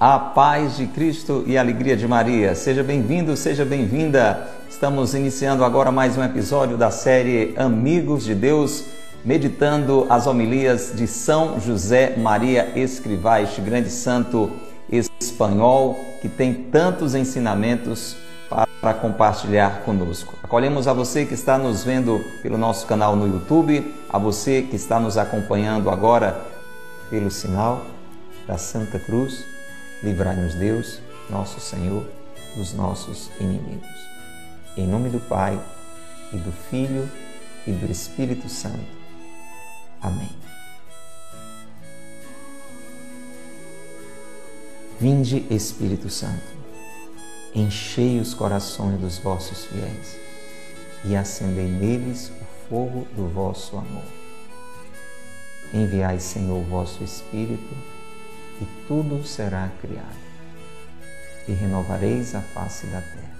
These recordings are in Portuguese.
A paz de Cristo e a alegria de Maria. Seja bem-vindo, seja bem-vinda. Estamos iniciando agora mais um episódio da série Amigos de Deus, meditando as homilias de São José Maria Escrivá, este grande santo espanhol que tem tantos ensinamentos para compartilhar conosco. Acolhemos a você que está nos vendo pelo nosso canal no YouTube, a você que está nos acompanhando agora pelo sinal da Santa Cruz Livrai-nos, Deus, nosso Senhor, dos nossos inimigos. Em nome do Pai, e do Filho, e do Espírito Santo. Amém. Vinde, Espírito Santo, enchei os corações dos vossos fiéis e acendei neles o fogo do vosso amor. Enviai, Senhor, o vosso Espírito e tudo será criado, e renovareis a face da terra.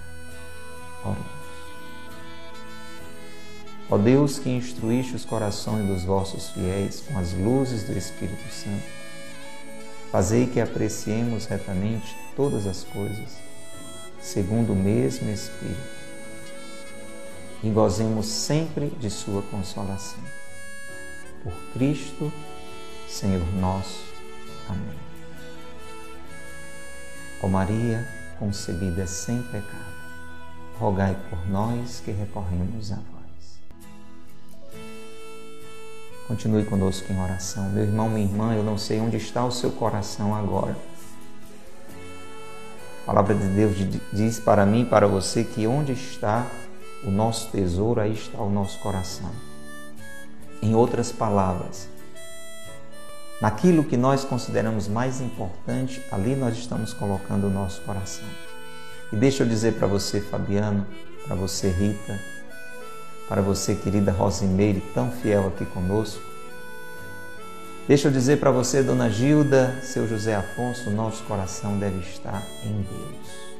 Oremos. Ó Deus que instruíste os corações dos vossos fiéis com as luzes do Espírito Santo, fazei que apreciemos retamente todas as coisas, segundo o mesmo Espírito, e gozemos sempre de Sua consolação. Por Cristo, Senhor nosso. Amém. Ó Maria, concebida sem pecado, rogai por nós que recorremos a vós. Continue conosco em oração. Meu irmão, minha irmã, eu não sei onde está o seu coração agora. A palavra de Deus diz para mim e para você que onde está o nosso tesouro, aí está o nosso coração. Em outras palavras, naquilo que nós consideramos mais importante, ali nós estamos colocando o nosso coração. E deixa eu dizer para você, Fabiano, para você, Rita, para você, querida Rosimeire, tão fiel aqui conosco. Deixa eu dizer para você, Dona Gilda, seu José Afonso, o nosso coração deve estar em Deus.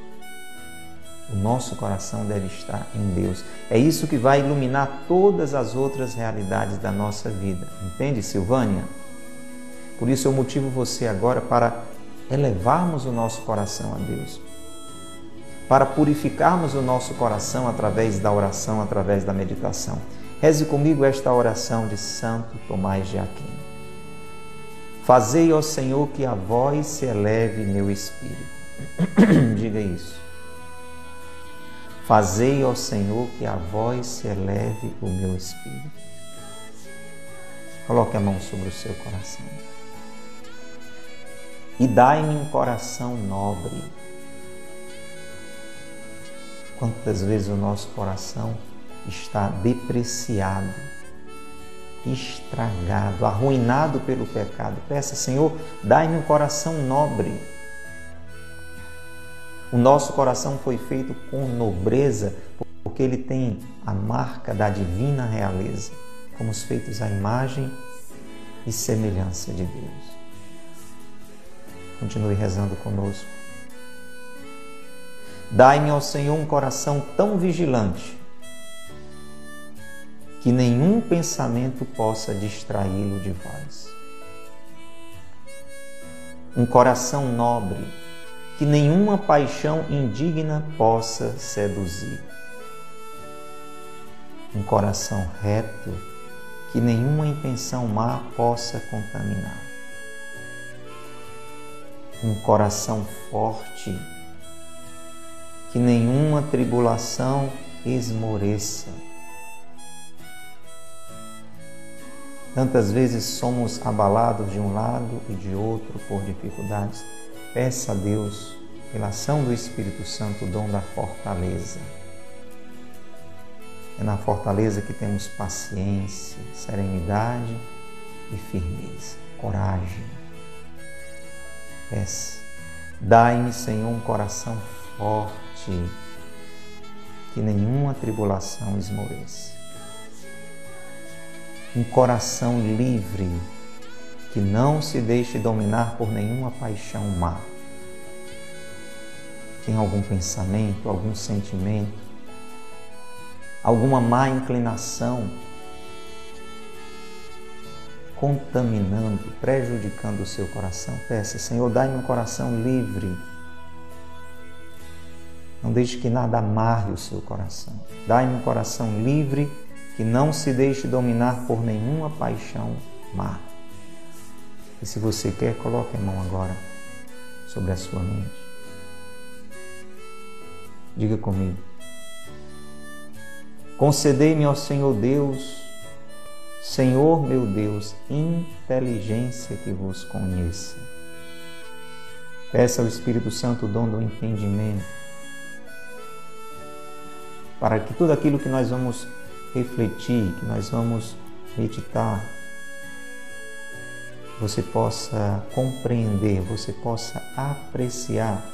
O nosso coração deve estar em Deus. É isso que vai iluminar todas as outras realidades da nossa vida. Entende, Silvânia? Por isso eu motivo você agora para elevarmos o nosso coração a Deus, para purificarmos o nosso coração através da oração, através da meditação. Reze comigo esta oração de Santo Tomás de Aquino. Fazei, ó Senhor, que a voz se eleve meu espírito. Diga isso. Fazei, ó Senhor, que a voz se eleve o meu espírito. Coloque a mão sobre o seu coração e dai-me um coração nobre. Quantas vezes o nosso coração está depreciado, estragado, arruinado pelo pecado. Peça, Senhor, dai-me um coração nobre. O nosso coração foi feito com nobreza, porque ele tem a marca da divina realeza. Fomos feitos à imagem e semelhança de Deus. Continue rezando conosco. Dai-me, ó Senhor, um coração tão vigilante que nenhum pensamento possa distraí-lo de vós. Um coração nobre que nenhuma paixão indigna possa seduzir. Um coração reto que nenhuma intenção má possa contaminar um coração forte, que nenhuma tribulação esmoreça. Tantas vezes somos abalados de um lado e de outro por dificuldades. Peça a Deus, pela ação do Espírito Santo, o dom da fortaleza. É na fortaleza que temos paciência, serenidade e firmeza, coragem Peça. Dai-me, Senhor, um coração forte, que nenhuma tribulação esmoreça. Um coração livre, que não se deixe dominar por nenhuma paixão má. Tem algum pensamento, algum sentimento, alguma má inclinação contaminando, prejudicando o seu coração, peça, Senhor, dai-me um coração livre. Não deixe que nada amarre o seu coração. Dai-me um coração livre que não se deixe dominar por nenhuma paixão má. E se você quer, coloque a mão agora sobre a sua mente. Diga comigo. Concedei-me ao Senhor Deus, Senhor meu Deus, inteligência que vos conheça. Peça ao Espírito Santo o dom do entendimento, para que tudo aquilo que nós vamos refletir, que nós vamos meditar, você possa compreender, você possa apreciar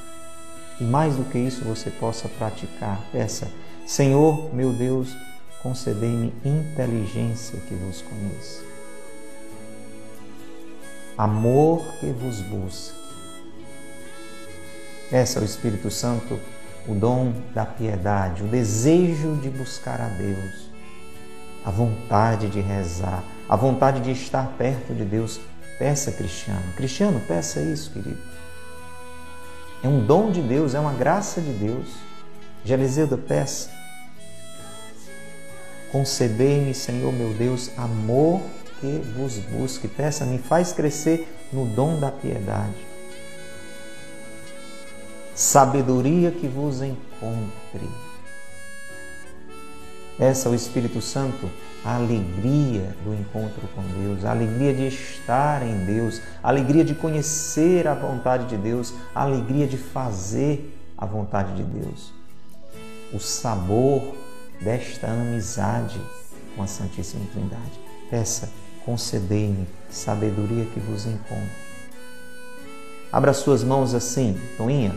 e mais do que isso você possa praticar. Peça, Senhor meu Deus, concedei-me inteligência que vos conheça, amor que vos busque. Peça ao Espírito Santo o dom da piedade, o desejo de buscar a Deus, a vontade de rezar, a vontade de estar perto de Deus. Peça, cristiano. Cristiano, peça isso, querido. É um dom de Deus, é uma graça de Deus. Geliseuda, peça. Concedei-me, Senhor meu Deus, amor que vos busque. Peça, me faz crescer no dom da piedade. Sabedoria que vos encontre. Peça ao Espírito Santo a alegria do encontro com Deus, a alegria de estar em Deus, a alegria de conhecer a vontade de Deus, a alegria de fazer a vontade de Deus. O sabor desta amizade com a Santíssima Trindade. Peça, concedei-me sabedoria que vos encontre. Abra suas mãos assim, Toinha.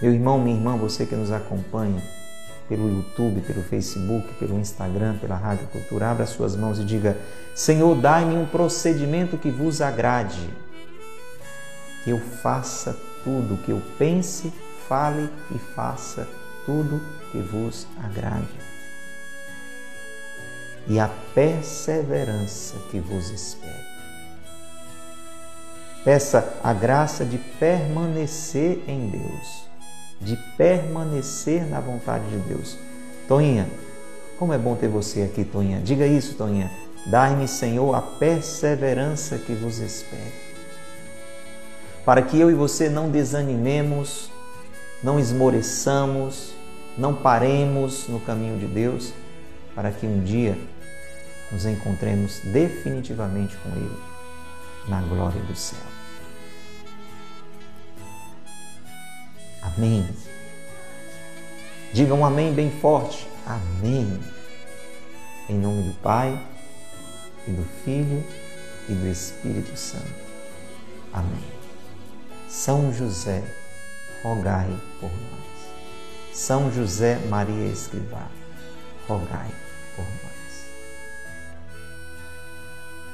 Meu irmão, minha irmã, você que nos acompanha, pelo YouTube, pelo Facebook, pelo Instagram, pela Rádio Cultura, abra suas mãos e diga: Senhor, dai-me um procedimento que vos agrade, que eu faça tudo, que eu pense, fale e faça tudo que vos agrade. E a perseverança que vos espere. Peça a graça de permanecer em Deus de permanecer na vontade de Deus. Toinha, como é bom ter você aqui, Toinha. Diga isso, Toinha. Dai-me, Senhor, a perseverança que vos espere. Para que eu e você não desanimemos, não esmoreçamos, não paremos no caminho de Deus, para que um dia nos encontremos definitivamente com Ele na glória do céu. Amém. Diga um amém bem forte. Amém. Em nome do Pai, e do Filho e do Espírito Santo. Amém. São José, rogai por nós. São José Maria Escrivá, rogai por nós.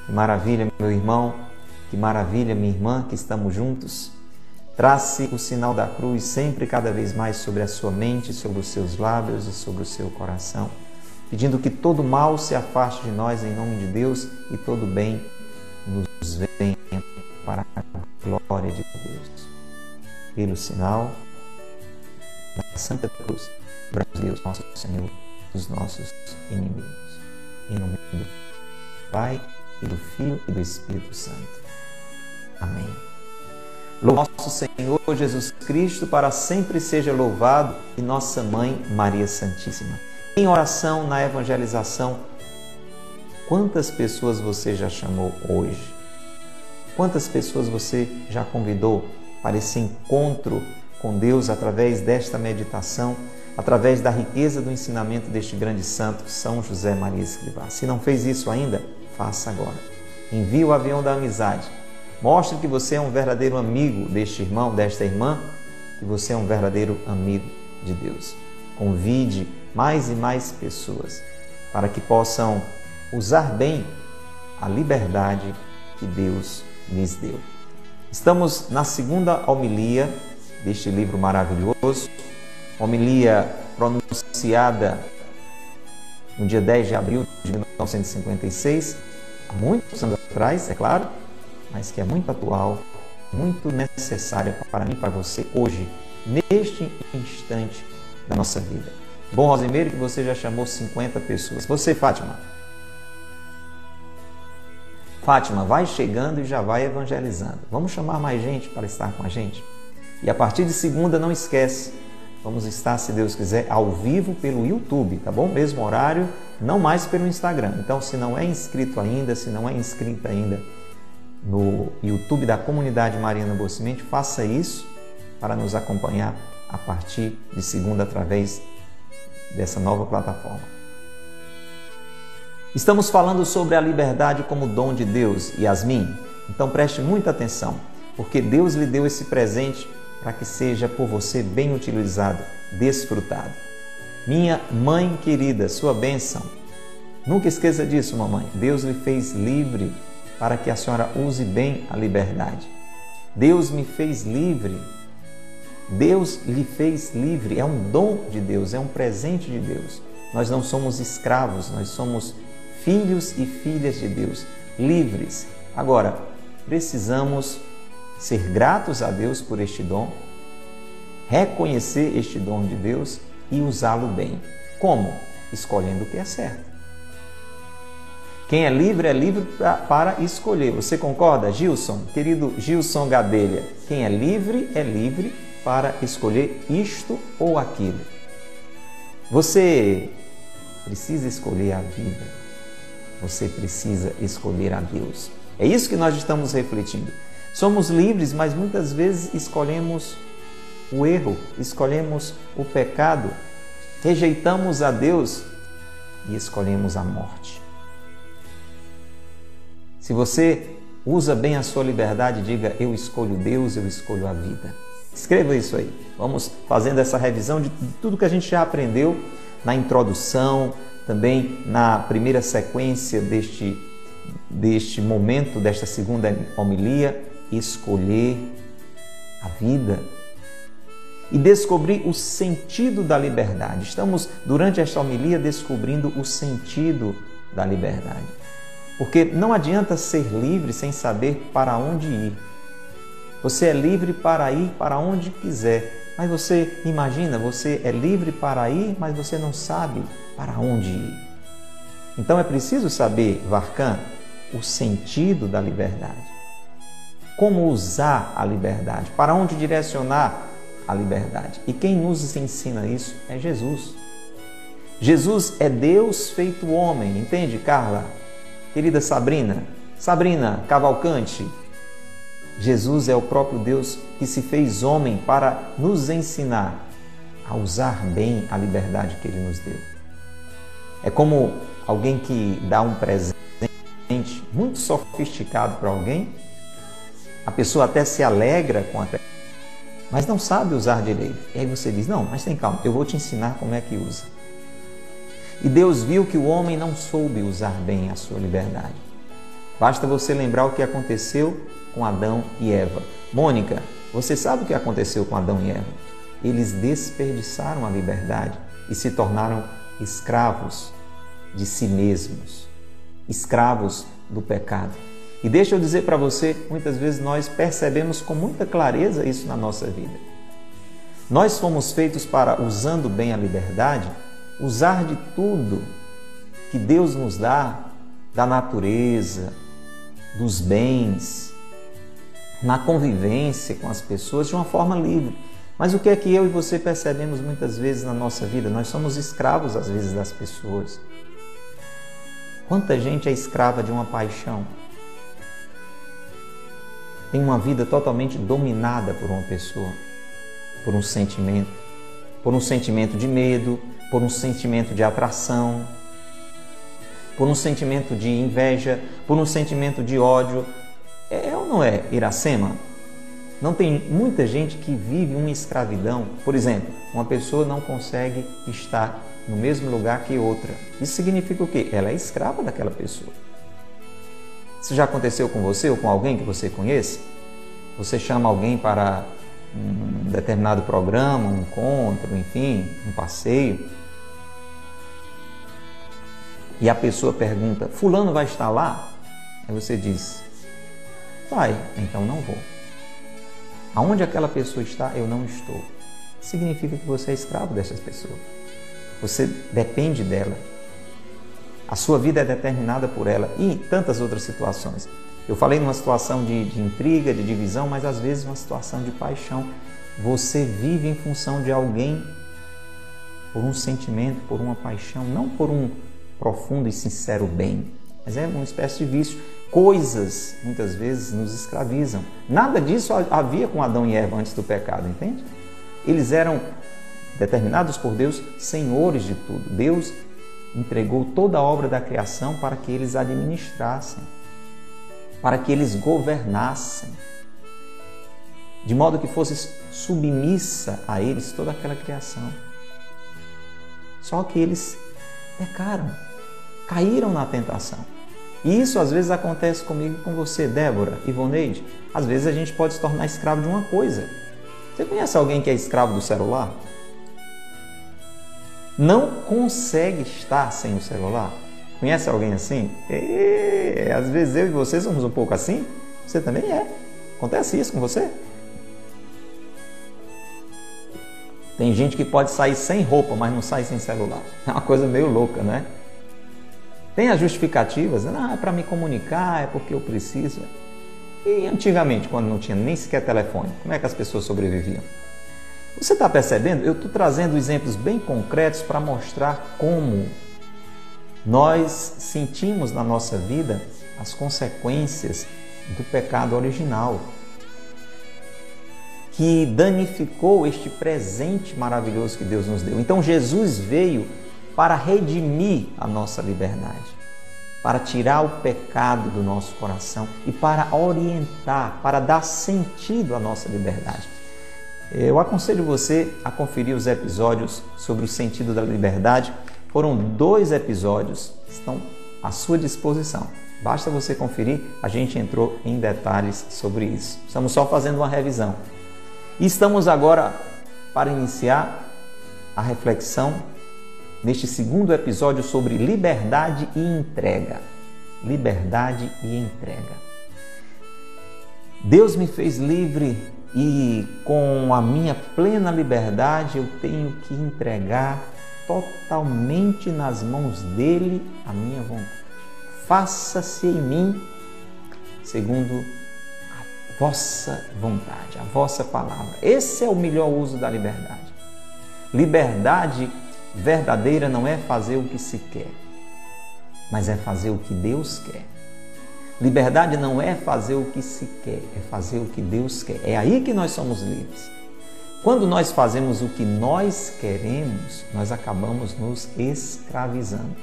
Que maravilha, meu irmão, que maravilha, minha irmã, que estamos juntos Trace o sinal da cruz sempre cada vez mais sobre a sua mente, sobre os seus lábios e sobre o seu coração, pedindo que todo mal se afaste de nós em nome de Deus e todo bem nos venha para a glória de Deus. Pelo sinal da Santa Cruz, Deus nosso Senhor, dos nossos inimigos. Em nome do Pai, e do Filho e do Espírito Santo. Amém. Nosso Senhor Jesus Cristo, para sempre seja louvado, e nossa Mãe Maria Santíssima. Em oração, na evangelização, quantas pessoas você já chamou hoje? Quantas pessoas você já convidou para esse encontro com Deus através desta meditação, através da riqueza do ensinamento deste grande santo, São José Maria Escrivá? Se não fez isso ainda, faça agora. Envie o avião da amizade Mostre que você é um verdadeiro amigo deste irmão, desta irmã, que você é um verdadeiro amigo de Deus. Convide mais e mais pessoas para que possam usar bem a liberdade que Deus lhes deu. Estamos na segunda homilia deste livro maravilhoso, homilia pronunciada no dia 10 de abril de 1956, há muitos anos atrás, é claro, mas que é muito atual, muito necessária para mim e para você hoje, neste instante da nossa vida. Bom, Rosimeiro, que você já chamou 50 pessoas. Você, Fátima. Fátima, vai chegando e já vai evangelizando. Vamos chamar mais gente para estar com a gente? E a partir de segunda, não esquece, vamos estar, se Deus quiser, ao vivo pelo YouTube, tá bom? Mesmo horário, não mais pelo Instagram. Então, se não é inscrito ainda, se não é inscrita ainda no YouTube da comunidade Mariana Bocimente, faça isso para nos acompanhar a partir de segunda através dessa nova plataforma. Estamos falando sobre a liberdade como dom de Deus, Yasmin. Então preste muita atenção, porque Deus lhe deu esse presente para que seja por você bem utilizado, desfrutado. Minha mãe querida, sua bênção. Nunca esqueça disso, mamãe. Deus lhe fez livre para que a senhora use bem a liberdade. Deus me fez livre Deus lhe fez livre, é um dom de Deus, é um presente de Deus. Nós não somos escravos, nós somos filhos e filhas de Deus, livres. Agora, precisamos ser gratos a Deus por este dom, reconhecer este dom de Deus e usá-lo bem. Como? Escolhendo o que é certo. Quem é livre é livre para escolher. Você concorda, Gilson? Querido Gilson Gadelha, quem é livre é livre para escolher isto ou aquilo. Você precisa escolher a vida. Você precisa escolher a Deus. É isso que nós estamos refletindo. Somos livres, mas muitas vezes escolhemos o erro, escolhemos o pecado, rejeitamos a Deus e escolhemos a morte. Se você usa bem a sua liberdade, diga: Eu escolho Deus, eu escolho a vida. Escreva isso aí. Vamos fazendo essa revisão de tudo que a gente já aprendeu na introdução, também na primeira sequência deste, deste momento, desta segunda homilia, escolher a vida e descobrir o sentido da liberdade. Estamos, durante esta homilia, descobrindo o sentido da liberdade. Porque não adianta ser livre sem saber para onde ir. Você é livre para ir para onde quiser. Mas você imagina, você é livre para ir, mas você não sabe para onde ir. Então é preciso saber, Varkan, o sentido da liberdade. Como usar a liberdade, para onde direcionar a liberdade. E quem nos ensina isso é Jesus. Jesus é Deus feito homem, entende, Carla? Querida Sabrina, Sabrina Cavalcante, Jesus é o próprio Deus que se fez homem para nos ensinar a usar bem a liberdade que ele nos deu. É como alguém que dá um presente muito sofisticado para alguém, a pessoa até se alegra com a mas não sabe usar direito. E aí você diz: Não, mas tem calma, eu vou te ensinar como é que usa. E Deus viu que o homem não soube usar bem a sua liberdade. Basta você lembrar o que aconteceu com Adão e Eva. Mônica, você sabe o que aconteceu com Adão e Eva? Eles desperdiçaram a liberdade e se tornaram escravos de si mesmos, escravos do pecado. E deixa eu dizer para você, muitas vezes nós percebemos com muita clareza isso na nossa vida. Nós fomos feitos para, usando bem a liberdade, usar de tudo que Deus nos dá, da natureza, dos bens, na convivência com as pessoas de uma forma livre. Mas o que é que eu e você percebemos muitas vezes na nossa vida? Nós somos escravos às vezes das pessoas. Quanta gente é escrava de uma paixão? Tem uma vida totalmente dominada por uma pessoa, por um sentimento, por um sentimento de medo, por um sentimento de atração, por um sentimento de inveja, por um sentimento de ódio, é, é ou não é Iracema? Não tem muita gente que vive uma escravidão. Por exemplo, uma pessoa não consegue estar no mesmo lugar que outra. Isso significa o quê? Ela é escrava daquela pessoa. Isso já aconteceu com você ou com alguém que você conhece? Você chama alguém para um determinado programa, um encontro, enfim, um passeio. e a pessoa pergunta: Fulano vai estar lá? Aí você diz: Vai, então não vou. Aonde aquela pessoa está, eu não estou. Significa que você é escravo dessas pessoas. Você depende dela. A sua vida é determinada por ela e tantas outras situações. Eu falei numa situação de, de intriga, de divisão, mas às vezes uma situação de paixão. Você vive em função de alguém por um sentimento, por uma paixão, não por um profundo e sincero bem, mas é uma espécie de vício. Coisas, muitas vezes, nos escravizam. Nada disso havia com Adão e Eva antes do pecado, entende? Eles eram determinados por Deus senhores de tudo. Deus entregou toda a obra da criação para que eles administrassem, para que eles governassem, de modo que fosse submissa a eles toda aquela criação. Só que eles pecaram, caíram na tentação. E isso às vezes acontece comigo e com você, Débora, Ivoneide. Às vezes a gente pode se tornar escravo de uma coisa. Você conhece alguém que é escravo do celular? Não consegue estar sem o celular? Conhece alguém assim? E, às vezes eu e você somos um pouco assim. Você também é. Acontece isso com você? Tem gente que pode sair sem roupa, mas não sai sem celular. É uma coisa meio louca, né? Tem as justificativas, ah, é para me comunicar, é porque eu preciso. E antigamente, quando não tinha nem sequer telefone, como é que as pessoas sobreviviam? Você está percebendo? Eu estou trazendo exemplos bem concretos para mostrar como nós sentimos na nossa vida as consequências do pecado original, que danificou este presente maravilhoso que Deus nos deu. Então Jesus veio para redimir a nossa liberdade para tirar o pecado do nosso coração e para orientar, para dar sentido à nossa liberdade. Eu aconselho você a conferir os episódios sobre o sentido da liberdade. Foram dois episódios, estão à sua disposição. Basta você conferir, a gente entrou em detalhes sobre isso. Estamos só fazendo uma revisão. E estamos agora para iniciar a reflexão neste segundo episódio sobre liberdade e entrega. Liberdade e entrega. Deus me fez livre e com a minha plena liberdade eu tenho que entregar totalmente nas mãos dele a minha vontade. Faça-se em mim segundo a vossa vontade, a vossa palavra. Esse é o melhor uso da liberdade. Liberdade verdadeira não é fazer o que se quer, mas é fazer o que Deus quer. Liberdade não é fazer o que se quer, é fazer o que Deus quer. É aí que nós somos livres. Quando nós fazemos o que nós queremos, nós acabamos nos escravizando.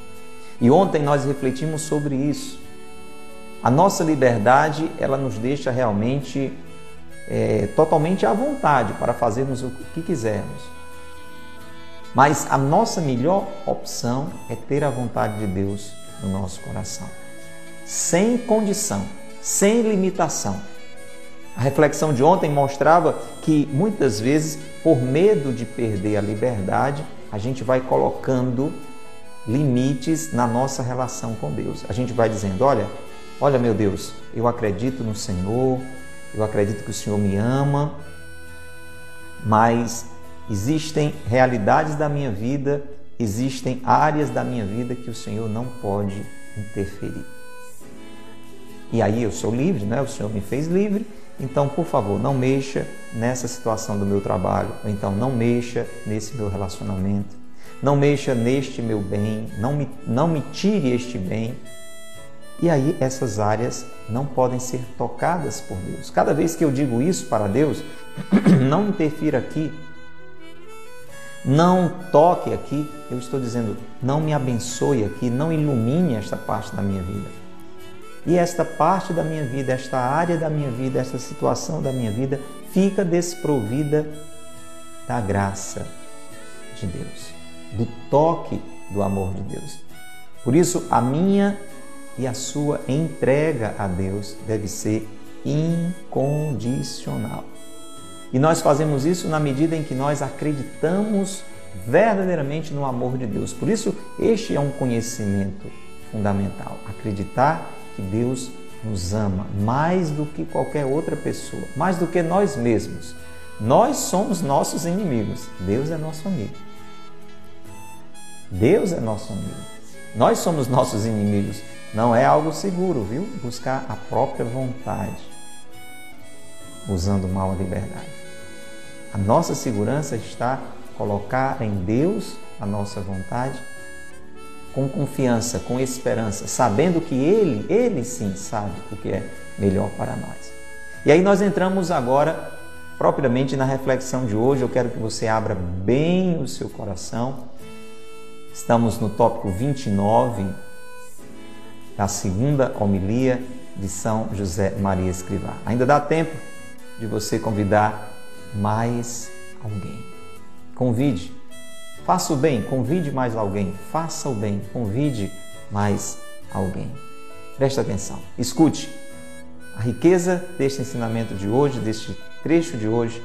E ontem nós refletimos sobre isso. A nossa liberdade, ela nos deixa realmente é, totalmente à vontade para fazermos o que quisermos. Mas a nossa melhor opção é ter a vontade de Deus no nosso coração, sem condição, sem limitação. A reflexão de ontem mostrava que muitas vezes, por medo de perder a liberdade, a gente vai colocando limites na nossa relação com Deus. A gente vai dizendo: olha, olha meu Deus, eu acredito no Senhor, eu acredito que o Senhor me ama, mas Existem realidades da minha vida, existem áreas da minha vida que o Senhor não pode interferir. E aí eu sou livre, né? O Senhor me fez livre, então, por favor, não mexa nessa situação do meu trabalho, ou então não mexa nesse meu relacionamento, não mexa neste meu bem, não me, não me tire este bem. E aí essas áreas não podem ser tocadas por Deus. Cada vez que eu digo isso para Deus, não interfira aqui, não toque aqui, eu estou dizendo, não me abençoe aqui, não ilumine esta parte da minha vida. E esta parte da minha vida, esta área da minha vida, esta situação da minha vida fica desprovida da graça de Deus, do toque do amor de Deus. Por isso, a minha e a sua entrega a Deus deve ser incondicional. E nós fazemos isso na medida em que nós acreditamos verdadeiramente no amor de Deus. Por isso, este é um conhecimento fundamental. Acreditar que Deus nos ama mais do que qualquer outra pessoa, mais do que nós mesmos. Nós somos nossos inimigos, Deus é nosso amigo. Deus é nosso amigo. Nós somos nossos inimigos. Não é algo seguro, viu? Buscar a própria vontade, usando mal a liberdade. A nossa segurança está colocar em Deus a nossa vontade com confiança, com esperança, sabendo que Ele, Ele sim sabe o que é melhor para nós. E aí nós entramos agora propriamente na reflexão de hoje. Eu quero que você abra bem o seu coração Estamos no tópico 29 da segunda homilia de São José Maria Escrivá. Ainda dá tempo de você convidar mais alguém. Convide, faça o bem, convide mais alguém, faça o bem, convide mais alguém. Preste atenção, escute a riqueza deste ensinamento de hoje, deste trecho de hoje,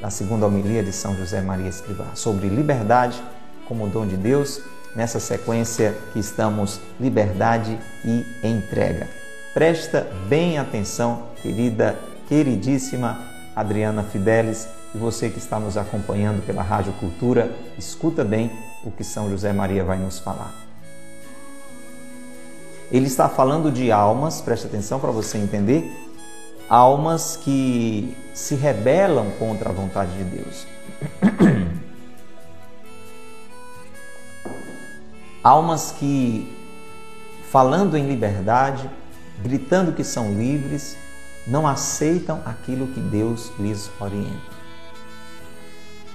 da segunda homilia de São José Maria Escrivá, sobre liberdade como dom de Deus, nessa sequência que estamos liberdade e entrega. Presta bem atenção, querida, queridíssima Adriana Fidelis, e você que está nos acompanhando pela Rádio Cultura, escuta bem o que São José Maria vai nos falar. Ele está falando de almas, preste atenção para você entender, almas que se rebelam contra a vontade de Deus. Almas que, falando em liberdade, gritando que são livres, não aceitam aquilo que Deus lhes orienta.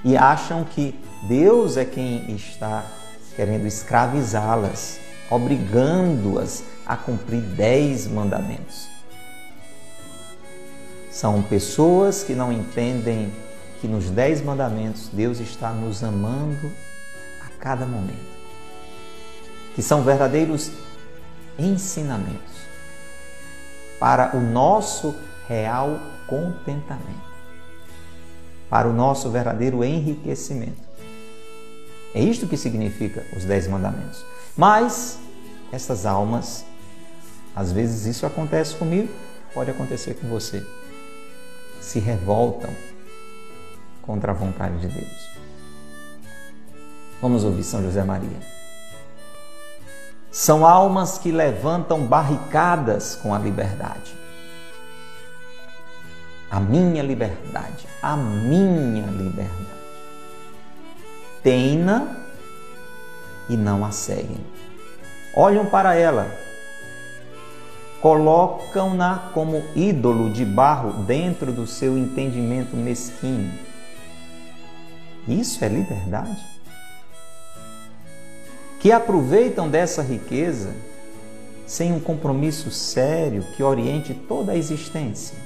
E acham que Deus é quem está querendo escravizá-las, obrigando-as a cumprir dez mandamentos. São pessoas que não entendem que nos dez mandamentos Deus está nos amando a cada momento que são verdadeiros ensinamentos para o nosso real contentamento, para o nosso verdadeiro enriquecimento. É isto que significa os Dez Mandamentos. Mas essas almas, às vezes isso acontece comigo, pode acontecer com você, se revoltam contra a vontade de Deus. Vamos ouvir São José Maria. São almas que levantam barricadas com a liberdade. A minha liberdade, a minha liberdade. Tem-na e não a seguem. Olham para ela, colocam-na como ídolo de barro dentro do seu entendimento mesquinho. Isso é liberdade? que aproveitam dessa riqueza sem um compromisso sério que oriente toda a existência.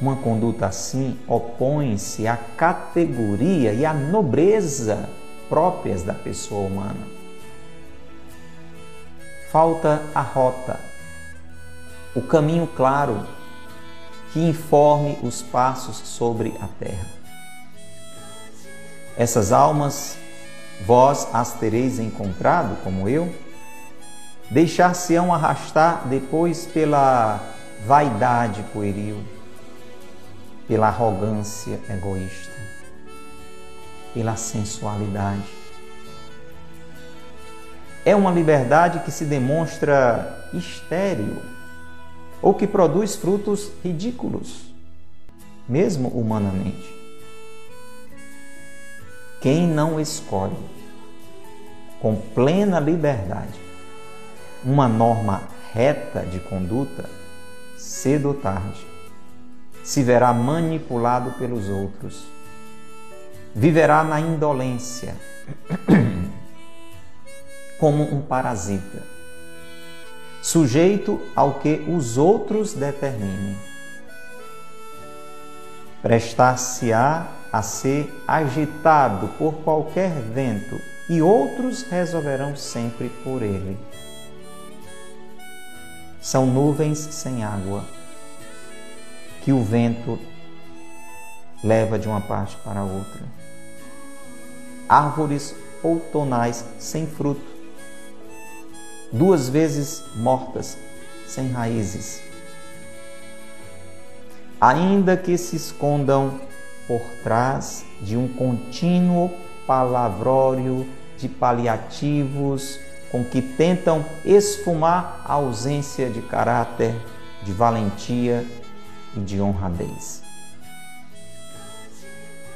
Uma conduta assim opõe-se à categoria e à nobreza próprias da pessoa humana. Falta a rota, o caminho claro que informe os passos sobre a terra. Essas almas Vós as tereis encontrado como eu? Deixar-se-ão arrastar depois pela vaidade pueril, pela arrogância egoísta, pela sensualidade. É uma liberdade que se demonstra estéril ou que produz frutos ridículos, mesmo humanamente. Quem não escolhe com plena liberdade uma norma reta de conduta, cedo ou tarde, se verá manipulado pelos outros, viverá na indolência, como um parasita, sujeito ao que os outros determinem. Prestar-se-á a ser agitado por qualquer vento e outros resolverão sempre por ele. São nuvens sem água que o vento leva de uma parte para outra. Árvores outonais sem fruto duas vezes mortas, sem raízes. Ainda que se escondam por trás de um contínuo palavrório de paliativos com que tentam esfumar a ausência de caráter, de valentia e de honradez.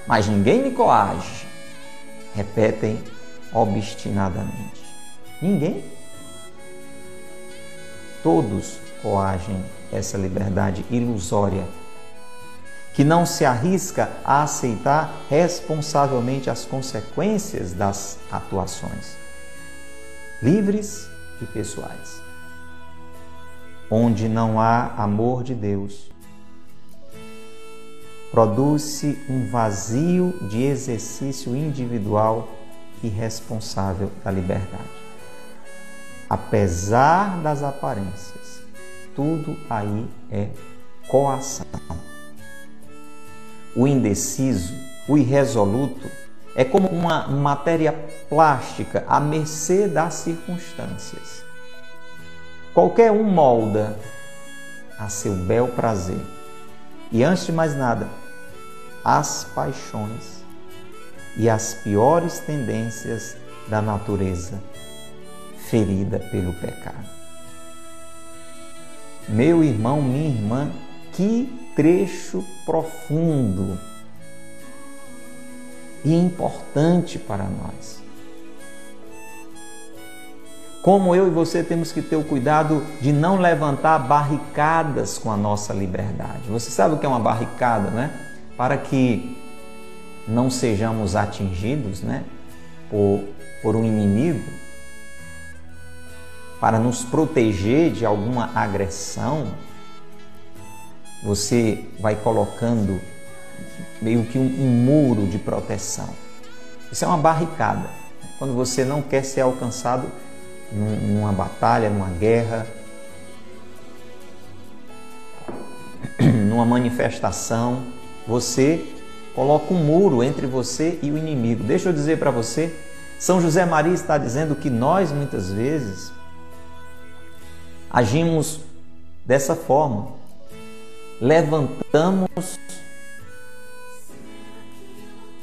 Mas ninguém me coage, repetem obstinadamente. Ninguém. Todos coagem essa liberdade ilusória que não se arrisca a aceitar responsavelmente as consequências das atuações, livres e pessoais. Onde não há amor de Deus, produz-se um vazio de exercício individual e responsável da liberdade. Apesar das aparências, tudo aí é coação. O indeciso, o irresoluto, é como uma matéria plástica à mercê das circunstâncias. Qualquer um molda a seu bel prazer. E antes de mais nada, as paixões e as piores tendências da natureza ferida pelo pecado. Meu irmão, minha irmã, que trecho profundo e importante para nós. Como eu e você temos que ter o cuidado de não levantar barricadas com a nossa liberdade. Você sabe o que é uma barricada, né? Para que não sejamos atingidos, né? Por, por um inimigo, para nos proteger de alguma agressão, você vai colocando meio que um, um muro de proteção. Isso é uma barricada. Quando você não quer ser alcançado numa batalha, numa guerra, numa manifestação, você coloca um muro entre você e o inimigo. Deixa eu dizer para você, São José Maria está dizendo que nós muitas vezes agimos dessa forma levantamos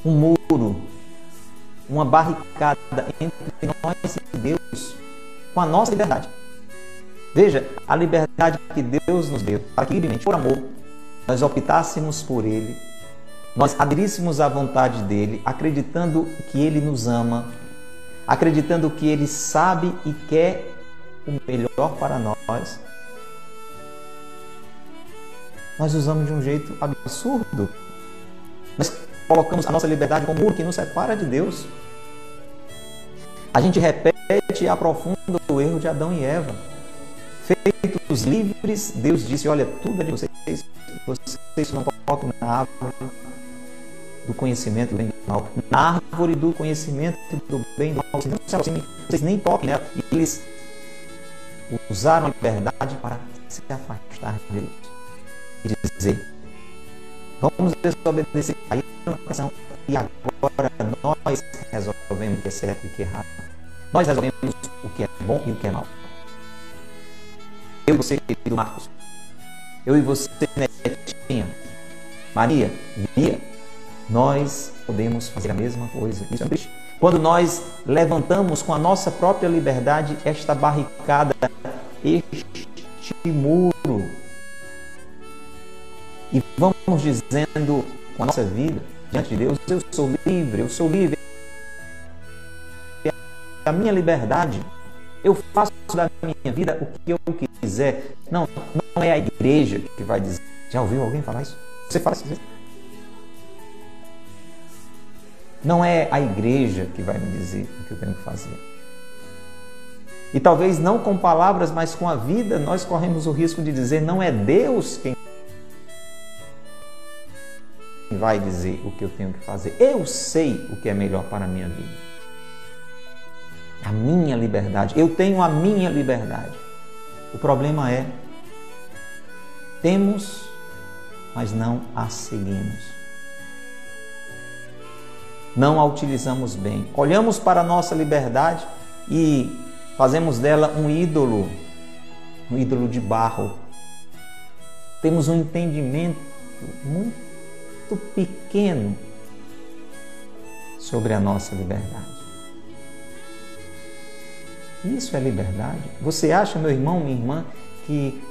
um muro, uma barricada entre nós e Deus, com a nossa liberdade. Veja, a liberdade que Deus nos deu, para que por amor, nós optássemos por Ele, nós aderíssemos à vontade dEle, acreditando que Ele nos ama, acreditando que Ele sabe e quer o melhor para nós, nós usamos de um jeito absurdo. Nós colocamos a nossa liberdade como muro que nos separa de Deus. A gente repete e aprofunda o erro de Adão e Eva. Feitos livres, Deus disse: Olha, tudo é de vocês, vocês não tocam na árvore do conhecimento do bem e do mal, na árvore do conhecimento do bem e do mal. Vocês aproximem, vocês nem toquem nela. E eles usaram a liberdade para se afastar de Deus e dizer: Vamos desobedecer a educação e agora nós resolvemos o que é certo e o que é errado. Nós resolvemos o que é bom e o que é mal. Eu e você, querido Marcos. Eu e você, Netinha. Maria, Bia. Nós podemos fazer a mesma coisa. Isso é. Quando nós levantamos com a nossa própria liberdade esta barricada, este muro e vamos dizendo com a nossa vida diante de Deus: eu sou livre, eu sou livre. A minha liberdade, eu faço da minha vida o que eu quiser. Não, não é a igreja que vai dizer. Já ouviu alguém falar isso? Você fala isso? Não é a igreja que vai me dizer o que eu tenho que fazer. E talvez não com palavras, mas com a vida, nós corremos o risco de dizer: não é Deus quem vai dizer o que eu tenho que fazer. Eu sei o que é melhor para a minha vida. A minha liberdade. Eu tenho a minha liberdade. O problema é temos, mas não a seguimos. Não a utilizamos bem. Olhamos para a nossa liberdade e fazemos dela um ídolo, um ídolo de barro. Temos um entendimento muito pequeno sobre a nossa liberdade. Isso é liberdade? Você acha, meu irmão, minha irmã, que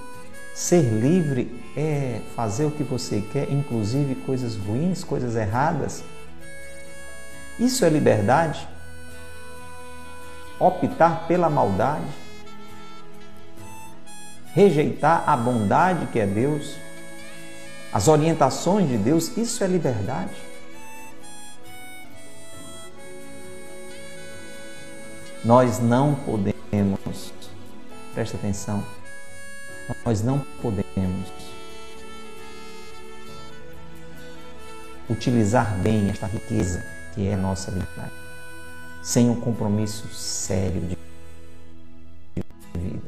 ser livre é fazer o que você quer, inclusive coisas ruins, coisas erradas? Isso é liberdade? Optar pela maldade? Rejeitar a bondade que é Deus? As orientações de Deus? Isso é liberdade? Nós não podemos, presta atenção, nós não podemos utilizar bem esta riqueza que é a nossa liberdade, sem um compromisso sério de vida.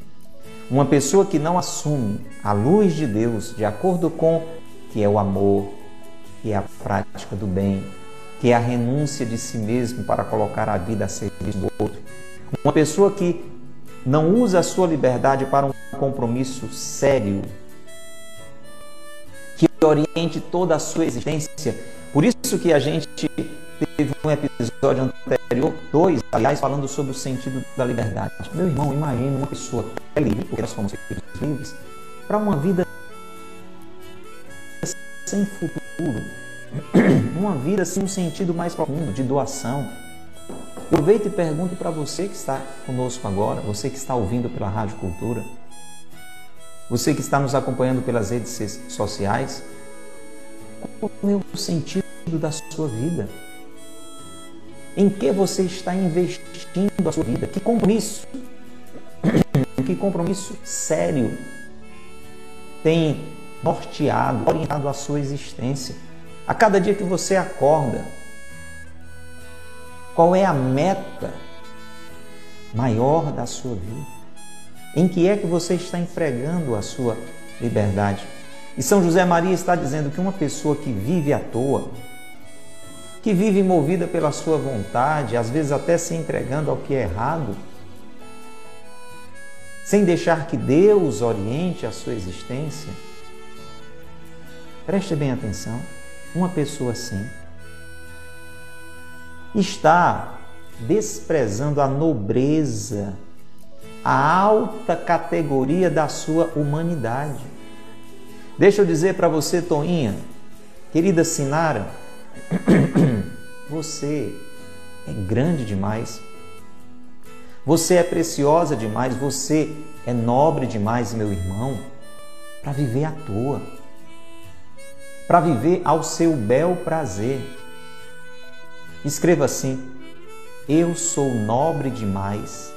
Uma pessoa que não assume a luz de Deus de acordo com que é o amor, que é a prática do bem, que é a renúncia de si mesmo para colocar a vida a serviço do outro. Uma pessoa que não usa a sua liberdade para um compromisso sério, que oriente toda a sua existência. Por isso que a gente teve um episódio anterior, dois, aliás, falando sobre o sentido da liberdade. Meu irmão, imagine uma pessoa que é livre, porque nós somos livres, para uma vida sem futuro, uma vida sem um sentido mais profundo de doação. Aproveito e pergunto para você que está conosco agora, você que está ouvindo pela Rádio Cultura, você que está nos acompanhando pelas redes sociais, qual é o sentido da sua vida? Em que você está investindo a sua vida? Que compromisso? Que compromisso sério tem norteado, orientado a sua existência? A cada dia que você acorda, qual é a meta maior da sua vida? Em que é que você está empregando a sua liberdade? E São José Maria está dizendo que uma pessoa que vive à toa, que vive movida pela sua vontade, às vezes até se entregando ao que é errado, sem deixar que Deus oriente a sua existência, preste bem atenção, uma pessoa assim está desprezando a nobreza, a alta categoria da sua humanidade. Deixa eu dizer para você, Toinha, querida Sinara, você é grande demais. Você é preciosa demais, você é nobre demais, meu irmão, para viver à toa, para viver ao seu bel prazer. Escreva assim: Eu sou nobre demais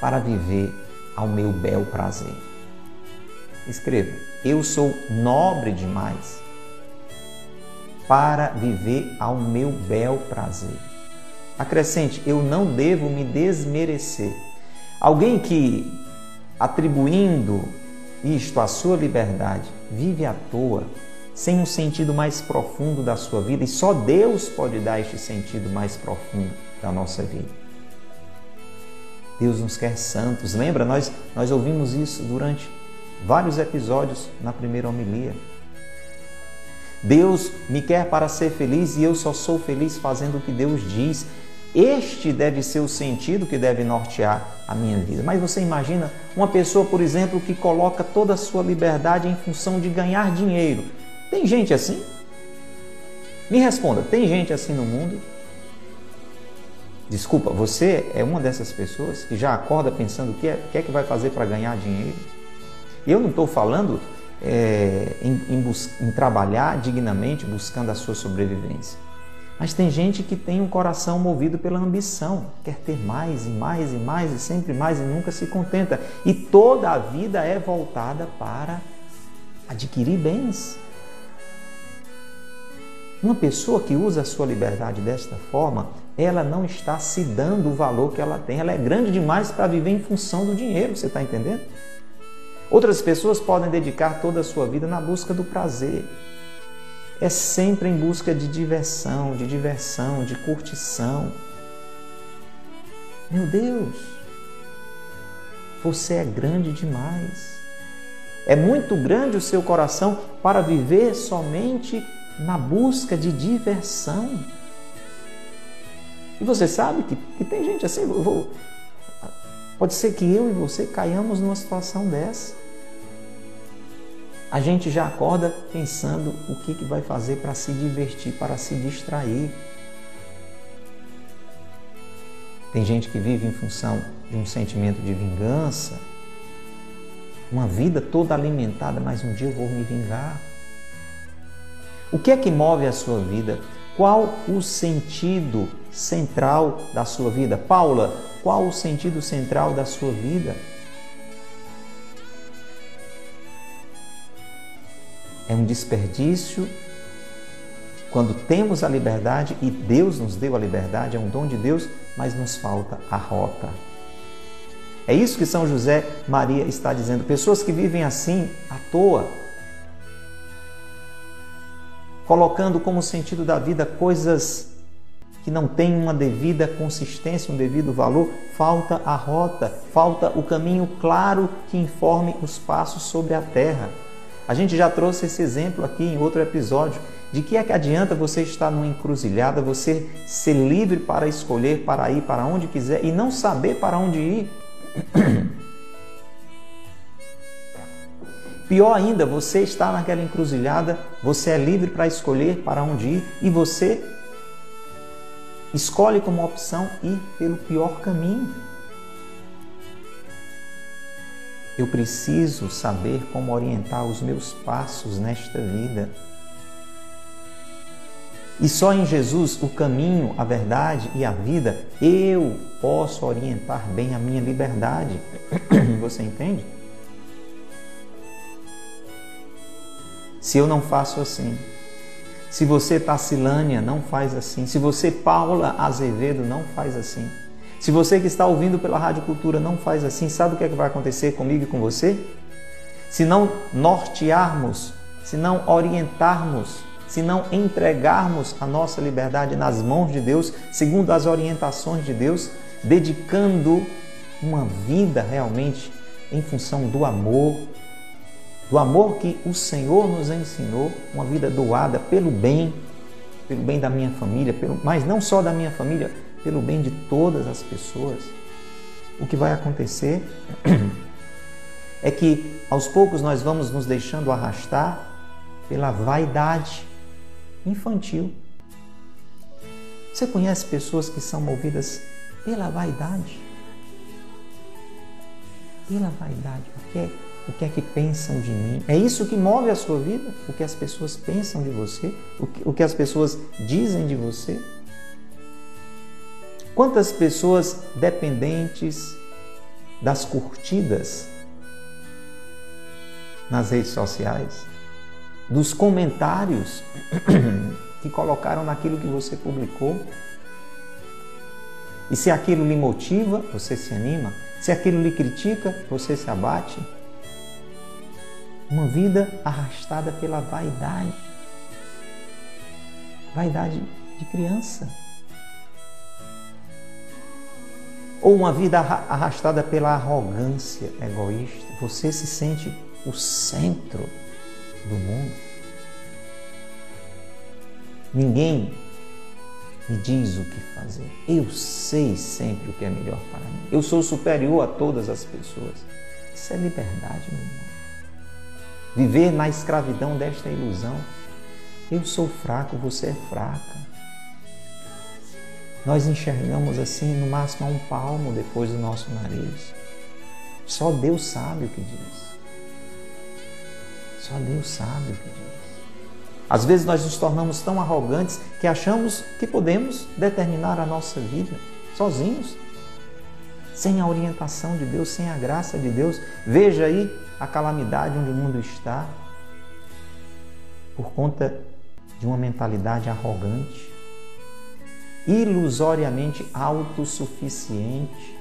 para viver ao meu bel prazer. Escreva: Eu sou nobre demais para viver ao meu bel prazer. Acrescente: Eu não devo me desmerecer. Alguém que, atribuindo isto à sua liberdade, vive à toa, sem um sentido mais profundo da sua vida, e só Deus pode dar este sentido mais profundo da nossa vida. Deus nos quer santos. Lembra, nós, nós ouvimos isso durante vários episódios na primeira homilia. Deus me quer para ser feliz e eu só sou feliz fazendo o que Deus diz. Este deve ser o sentido que deve nortear a minha vida. Mas você imagina uma pessoa, por exemplo, que coloca toda a sua liberdade em função de ganhar dinheiro. Tem gente assim? Me responda, tem gente assim no mundo? Desculpa, você é uma dessas pessoas que já acorda pensando o que é, que, é que vai fazer para ganhar dinheiro? Eu não estou falando é, em, em, em trabalhar dignamente, buscando a sua sobrevivência. Mas tem gente que tem um coração movido pela ambição, quer ter mais e mais e mais e sempre mais e nunca se contenta. E toda a vida é voltada para adquirir bens, uma pessoa que usa a sua liberdade desta forma, ela não está se dando o valor que ela tem. Ela é grande demais para viver em função do dinheiro, você está entendendo? Outras pessoas podem dedicar toda a sua vida na busca do prazer. É sempre em busca de diversão, de diversão, de curtição. Meu Deus, você é grande demais. É muito grande o seu coração para viver somente na busca de diversão. E você sabe que, que tem gente assim, vou, pode ser que eu e você caiamos numa situação dessa. A gente já acorda pensando o que, que vai fazer para se divertir, para se distrair. Tem gente que vive em função de um sentimento de vingança, uma vida toda alimentada, mas um dia eu vou me vingar. O que é que move a sua vida? Qual o sentido central da sua vida? Paula, qual o sentido central da sua vida? É um desperdício quando temos a liberdade e Deus nos deu a liberdade, é um dom de Deus, mas nos falta a rota. É isso que São José Maria está dizendo. Pessoas que vivem assim à toa, colocando como sentido da vida coisas que não têm uma devida consistência, um devido valor, falta a rota, falta o caminho claro que informe os passos sobre a terra. A gente já trouxe esse exemplo aqui em outro episódio. De que é que adianta você estar numa encruzilhada, você ser livre para escolher, para ir para onde quiser e não saber para onde ir? Pior ainda, você está naquela encruzilhada, você é livre para escolher para onde ir e você escolhe como opção ir pelo pior caminho. Eu preciso saber como orientar os meus passos nesta vida. E só em Jesus, o caminho, a verdade e a vida, eu posso orientar bem a minha liberdade. Você entende? Se eu não faço assim, se você, Tassilânia, não faz assim, se você, Paula Azevedo, não faz assim, se você que está ouvindo pela Rádio Cultura não faz assim, sabe o que, é que vai acontecer comigo e com você? Se não nortearmos, se não orientarmos se não entregarmos a nossa liberdade nas mãos de Deus, segundo as orientações de Deus, dedicando uma vida realmente em função do amor, do amor que o Senhor nos ensinou, uma vida doada pelo bem, pelo bem da minha família, pelo, mas não só da minha família, pelo bem de todas as pessoas. O que vai acontecer é que aos poucos nós vamos nos deixando arrastar pela vaidade infantil. Você conhece pessoas que são movidas pela vaidade? Pela vaidade. O que, é, o que é que pensam de mim? É isso que move a sua vida? O que as pessoas pensam de você? O que, o que as pessoas dizem de você? Quantas pessoas dependentes das curtidas nas redes sociais dos comentários que colocaram naquilo que você publicou. E se aquilo lhe motiva, você se anima. Se aquilo lhe critica, você se abate. Uma vida arrastada pela vaidade. Vaidade de criança. Ou uma vida arrastada pela arrogância egoísta. Você se sente o centro do mundo. Ninguém me diz o que fazer. Eu sei sempre o que é melhor para mim. Eu sou superior a todas as pessoas. Isso é liberdade, meu irmão. Viver na escravidão desta ilusão. Eu sou fraco, você é fraca. Nós enxergamos assim, no máximo a um palmo depois do nosso nariz. Só Deus sabe o que diz. Só Deus sabe o que diz. Às vezes nós nos tornamos tão arrogantes que achamos que podemos determinar a nossa vida sozinhos, sem a orientação de Deus, sem a graça de Deus. Veja aí a calamidade onde o mundo está por conta de uma mentalidade arrogante, ilusoriamente autossuficiente.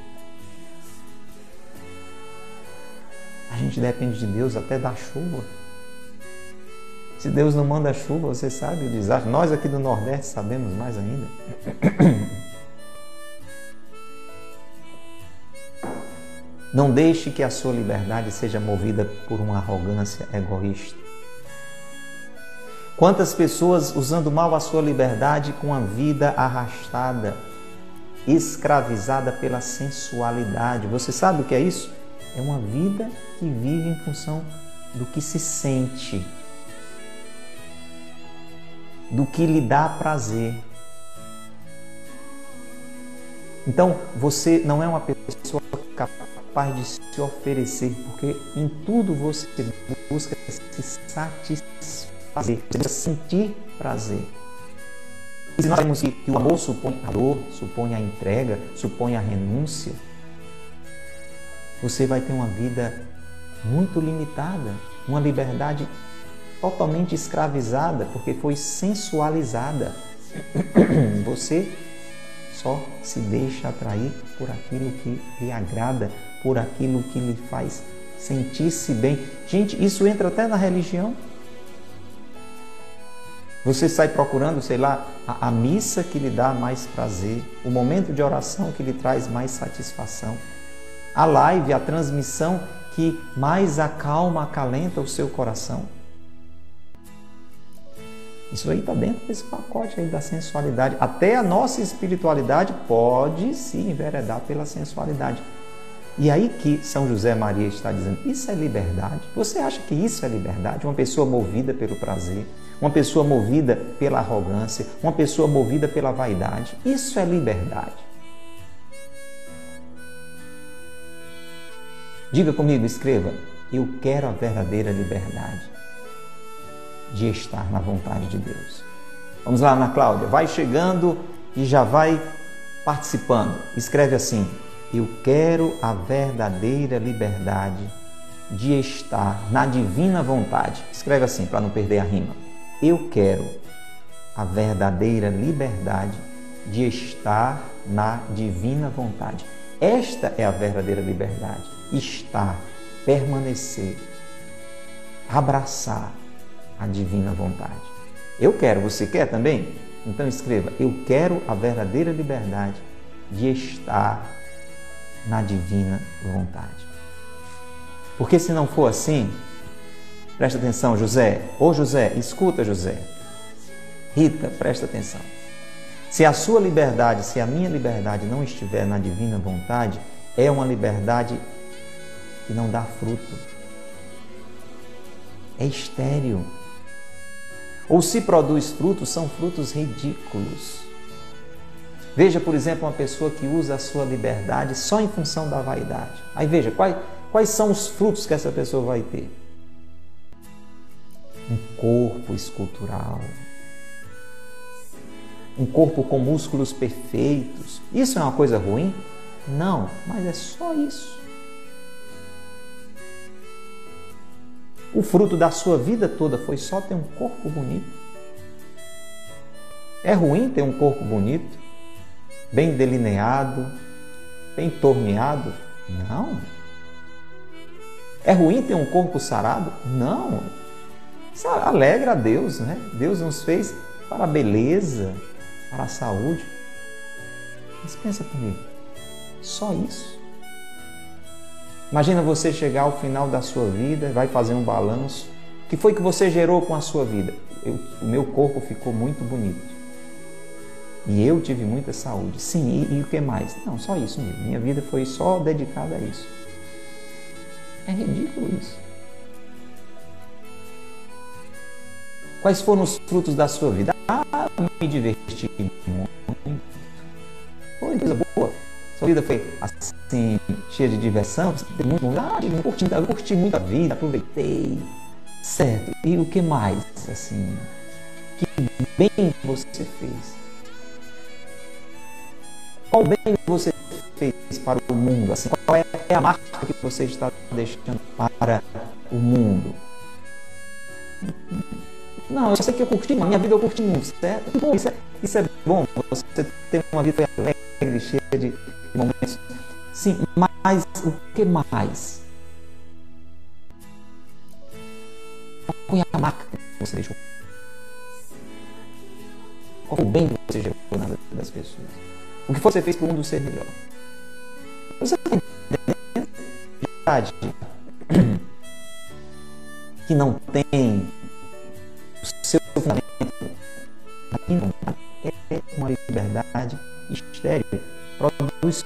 A gente depende de Deus até da chuva. Se Deus não manda chuva, você sabe o desastre. Nós aqui do Nordeste sabemos mais ainda. Não deixe que a sua liberdade seja movida por uma arrogância egoísta. Quantas pessoas usando mal a sua liberdade com a vida arrastada, escravizada pela sensualidade. Você sabe o que é isso? É uma vida que vive em função do que se sente, do que lhe dá prazer. Então, você não é uma pessoa capaz de se oferecer, porque em tudo você busca se satisfazer, você sentir prazer. E se nós sabemos que o amor supõe a dor, supõe a entrega, supõe a renúncia, você vai ter uma vida muito limitada, uma liberdade totalmente escravizada, porque foi sensualizada. Você só se deixa atrair por aquilo que lhe agrada, por aquilo que lhe faz sentir-se bem. Gente, isso entra até na religião. Você sai procurando, sei lá, a, a, missa que lhe dá mais prazer, o momento de oração que lhe traz mais satisfação, a live, a transmissão que mais acalma, acalenta o seu coração. Isso aí está dentro desse pacote aí da sensualidade. Até a nossa espiritualidade pode se enveredar pela sensualidade. E aí que São José Maria está dizendo: isso é liberdade? Você acha que isso é liberdade? Uma pessoa movida pelo prazer, uma pessoa movida pela arrogância, uma pessoa movida pela vaidade. Isso é liberdade. Diga comigo, escreva: eu quero a verdadeira liberdade de estar na vontade de Deus. Vamos lá, Ana Cláudia, vai chegando e já vai participando. Escreve assim: eu quero a verdadeira liberdade de estar na divina vontade. Escreve assim para não perder a rima. Eu quero a verdadeira liberdade de estar na divina vontade. Esta é a verdadeira liberdade. Estar, permanecer, abraçar a divina vontade. Eu quero, você quer também? Então escreva: Eu quero a verdadeira liberdade de estar na divina vontade. Porque se não for assim, presta atenção, José. Ô José, escuta, José. Rita, presta atenção. Se a sua liberdade, se a minha liberdade não estiver na divina vontade, é uma liberdade que não dá fruto. É estéril. Ou se produz frutos, são frutos ridículos. Veja, por exemplo, uma pessoa que usa a sua liberdade só em função da vaidade. Aí veja, quais, quais são os frutos que essa pessoa vai ter? Um corpo escultural, um corpo com músculos perfeitos. Isso é uma coisa ruim? Não, mas é só isso. O fruto da sua vida toda foi só ter um corpo bonito. É ruim ter um corpo bonito? Bem delineado, bem torneado? Não. É ruim ter um corpo sarado? Não. Isso alegra a Deus, né? Deus nos fez para a beleza, para a saúde. Mas pensa comigo, só isso. Imagina você chegar ao final da sua vida, vai fazer um balanço. O que foi que você gerou com a sua vida? Eu, o meu corpo ficou muito bonito. E eu tive muita saúde. Sim, e, e, o que mais? Não, só isso mesmo. Minha vida foi só dedicada a isso. É ridículo isso. Quais foram os frutos da sua vida? Ah, me diverti muito. Foi coisa boa. Sua vida foi assim, cheia de diversão. Muito. Ah, eu curti, curti muito a vida, aproveitei. Certo. E o que mais? Assim, que bem você fez? Qual bem você fez para o mundo? Assim, qual é a marca que você está deixando para o mundo? Não, eu só sei que eu curti, minha vida eu curti muito, certo? Bom, isso, é, isso é bom, você tem uma vida alegre, cheia de momentos. Sim, mas o que mais? Qual foi a marca que você deixou? Qual o bem que você gerou na vida das pessoas? O que você fez para o mundo ser melhor. Você está entendendo? que não tem o seu fundamento aqui não é uma liberdade estéril, produz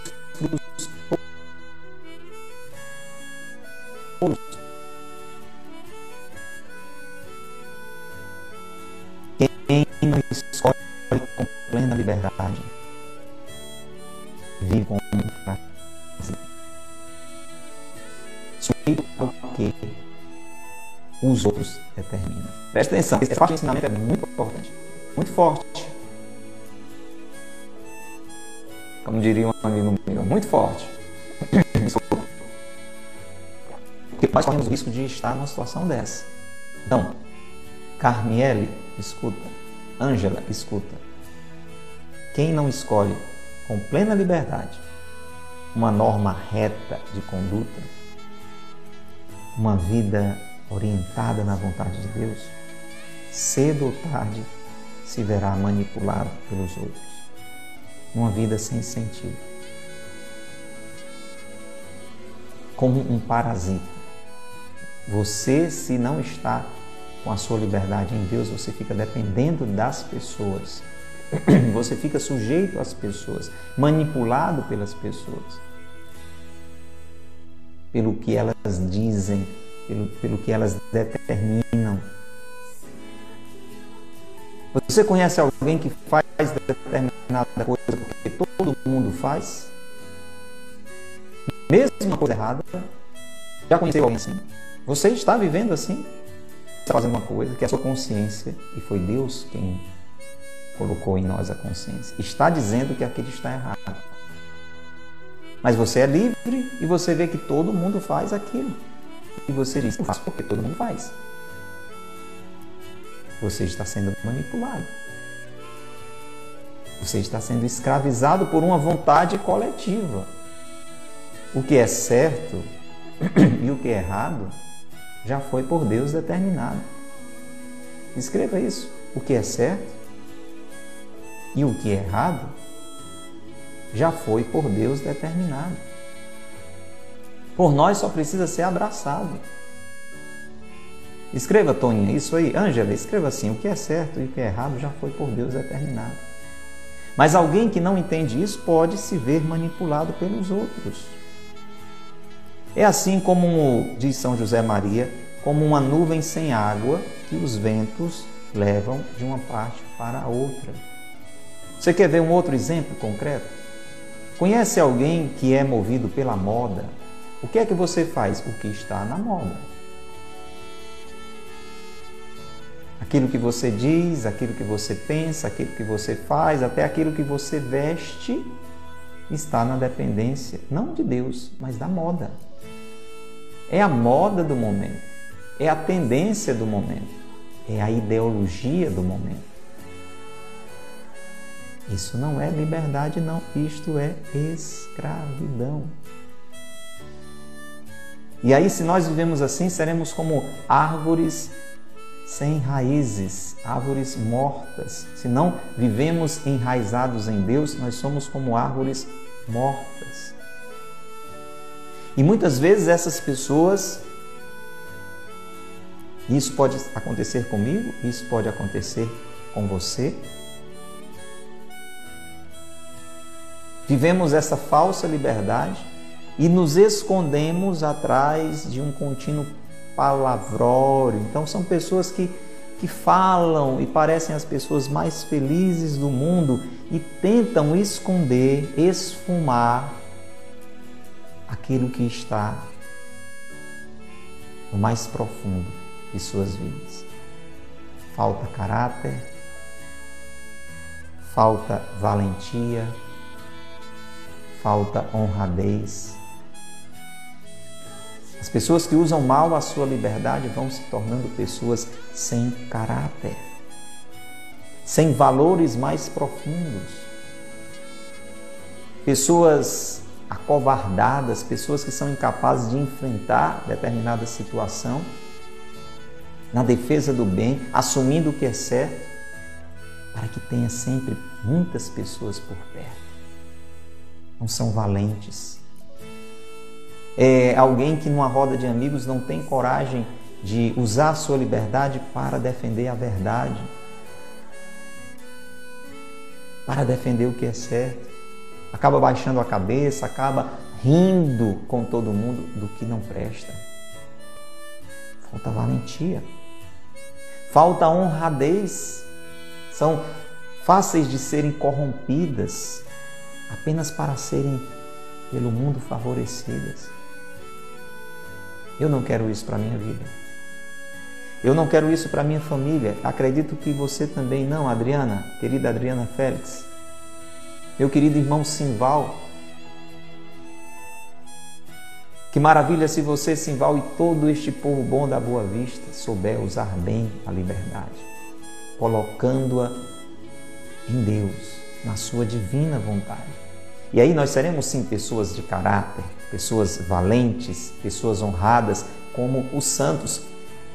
outros determinam. Presta atenção, esse parte de ensinamento é muito importante, muito forte. Como diria um amigo meu, muito forte. Porque nós corremos o risco de estar numa situação dessa. Então, Carmiele, escuta. Ângela, escuta. Quem não escolhe com plena liberdade uma norma reta de conduta, uma vida orientada na vontade de Deus, cedo ou tarde se verá manipulado pelos outros. Uma vida sem sentido. Como um parasita. Você, se não está com a sua liberdade em Deus, você fica dependendo das pessoas. Você fica sujeito às pessoas, manipulado pelas pessoas, pelo que elas dizem, pelo, pelo que elas determinam. Você conhece alguém que faz determinada coisa porque todo mundo faz? Mesmo uma coisa errada, já conheceu alguém assim? Você está vivendo assim? Está fazendo uma coisa que é a sua consciência e foi Deus quem colocou em nós a consciência. Está dizendo que aquilo está errado. Mas você é livre e você vê que todo mundo faz aquilo. E você diz, eu faço porque todo mundo faz. Você está sendo manipulado. Você está sendo escravizado por uma vontade coletiva. O que é certo e o que é errado já foi por Deus determinado. Escreva isso. O que é certo e o que é errado já foi por Deus determinado. Por nós só precisa ser abraçado. Escreva, Toninha, isso aí. Ângela, escreva assim: o que é certo e o que é errado já foi por Deus determinado. Mas alguém que não entende isso pode se ver manipulado pelos outros. É assim como diz São José Maria, como uma nuvem sem água que os ventos levam de uma parte para a outra. Você quer ver um outro exemplo concreto? Conhece alguém que é movido pela moda? O que é que você faz? O que está na moda. Aquilo que você diz, aquilo que você pensa, aquilo que você faz, até aquilo que você veste, está na dependência, não de Deus, mas da moda. É a moda do momento, é a tendência do momento, é a ideologia do momento. Isso não é liberdade, não, isto é escravidão. E aí, se nós vivemos assim, seremos como árvores sem raízes, árvores mortas. Se não vivemos enraizados em Deus, nós somos como árvores mortas. E muitas vezes essas pessoas, isso pode acontecer comigo, isso pode acontecer com você. Vivemos essa falsa liberdade e nos escondemos atrás de um contínuo palavrório. Então, são pessoas que, que falam e parecem as pessoas mais felizes do mundo e tentam esconder, esfumar aquilo que está no mais profundo de suas vidas. Falta caráter, falta valentia, falta honradez. As pessoas que usam mal a sua liberdade vão se tornando pessoas sem caráter, sem valores mais profundos. Pessoas acovardadas, pessoas que são incapazes de enfrentar determinada situação na defesa do bem, assumindo o que é certo, para que tenha sempre muitas pessoas por perto. Não são valentes. É alguém que numa roda de amigos não tem coragem de usar a sua liberdade para defender a verdade, para defender o que é certo. Acaba baixando a cabeça, acaba rindo com todo mundo do que não presta. Falta valentia. Falta honradez. São fáceis de serem corrompidas apenas para serem pelo mundo favorecidas. Eu não quero isso para a minha vida. Eu não quero isso para a minha família. Acredito que você também não, Adriana, querida Adriana Félix. Meu querido irmão Simval. Que maravilha se você, Simval, e todo este povo bom da Boa Vista souber usar bem a liberdade, colocando-a em Deus, na sua divina vontade. E aí nós seremos sim pessoas de caráter, pessoas valentes, pessoas honradas, como os santos.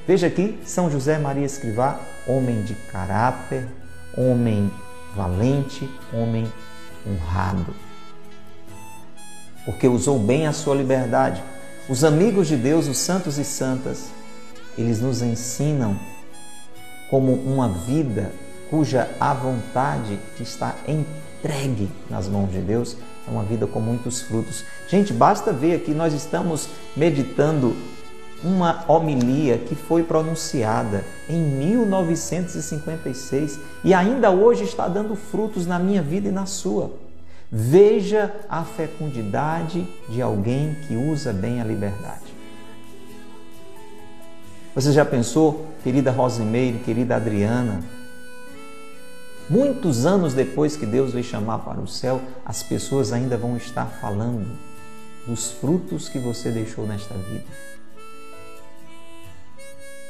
Veja aqui, São José Maria Escrivá, homem de caráter, homem valente, homem honrado. Porque usou bem a sua liberdade. Os amigos de Deus, os santos e santas, eles nos ensinam como uma vida cuja a vontade está entregue nas mãos de Deus é uma vida com muitos frutos. Gente, basta ver aqui, nós estamos meditando uma homilia que foi pronunciada em 1956 e ainda hoje está dando frutos na minha vida e na sua. Veja a fecundidade de alguém que usa bem a liberdade. Você já pensou, querida Rosimeire, querida Adriana, Muitos anos depois que Deus veio chamar para o céu, as pessoas ainda vão estar falando dos frutos que você deixou nesta vida.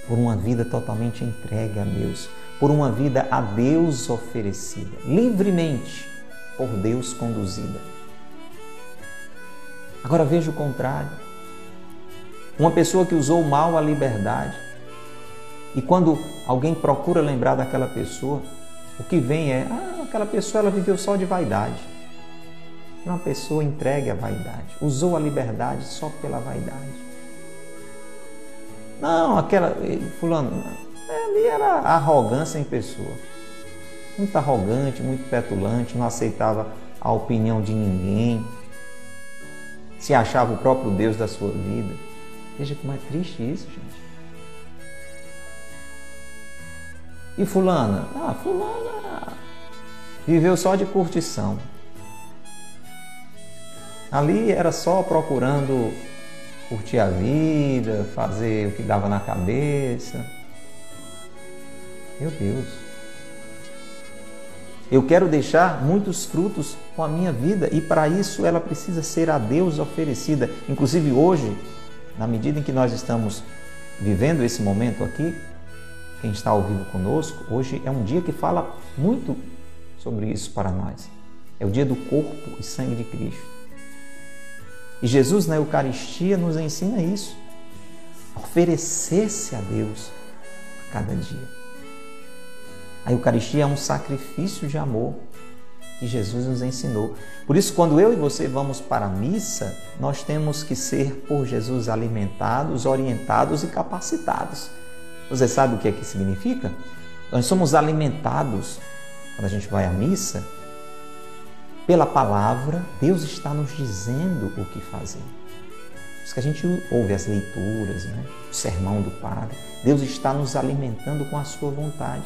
Por uma vida totalmente entregue a Deus, por uma vida a Deus oferecida, livremente por Deus conduzida. Agora veja o contrário. Uma pessoa que usou mal a liberdade e quando alguém procura lembrar daquela pessoa, o que vem é, ah, aquela pessoa ela viveu só de vaidade. Uma pessoa entregue à vaidade, usou a liberdade só pela vaidade. Não, aquela, fulano, ali era arrogância em pessoa. Muito arrogante, muito petulante, não aceitava a opinião de ninguém, se achava o próprio Deus da sua vida. Veja como é triste isso, gente. E fulana? Ah, fulana viveu só de curtição. Ali era só procurando curtir a vida, fazer o que dava na cabeça. Meu Deus. Eu quero deixar muitos frutos com a minha vida e para isso ela precisa ser a Deus oferecida. Inclusive hoje, na medida em que nós estamos vivendo esse momento aqui, quem está ao vivo conosco, hoje é um dia que fala muito sobre isso para nós. É o dia do corpo e sangue de Cristo. E Jesus na Eucaristia nos ensina isso. Oferecer-se a Deus a cada dia. A Eucaristia é um sacrifício de amor que Jesus nos ensinou. Por isso, quando eu e você vamos para a missa, nós temos que ser por Jesus alimentados, orientados e capacitados você sabe o que é que significa? Nós somos alimentados quando a gente vai à missa pela palavra, Deus está nos dizendo o que fazer. Por isso que a gente ouve as leituras, né? o sermão do Padre. Deus está nos alimentando com a sua vontade.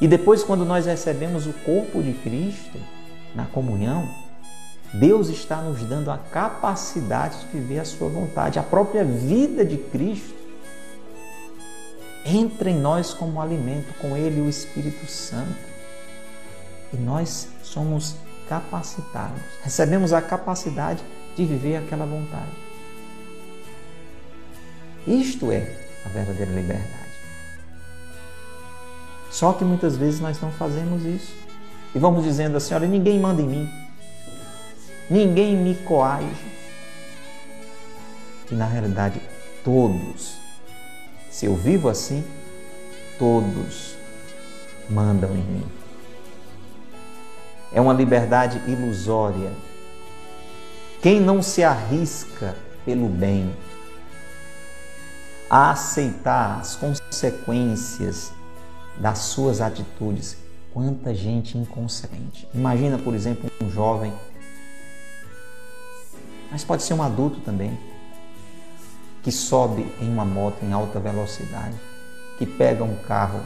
E depois, quando nós recebemos o corpo de Cristo na comunhão, Deus está nos dando a capacidade de viver a sua vontade. A própria vida de Cristo entra em nós como alimento, com Ele o Espírito Santo. E nós somos capacitados, recebemos a capacidade de viver aquela vontade. Isto é a verdadeira liberdade. Só que muitas vezes nós não fazemos isso. E vamos dizendo assim: olha, ninguém manda em mim, ninguém me coage. E na realidade, todos se eu vivo assim, todos mandam em mim. É uma liberdade ilusória. Quem não se arrisca pelo bem, a aceitar as consequências das suas atitudes. Quanta gente inconsequente. Imagina, por exemplo, um jovem, mas pode ser um adulto também, que sobe em uma moto em alta velocidade, que pega um carro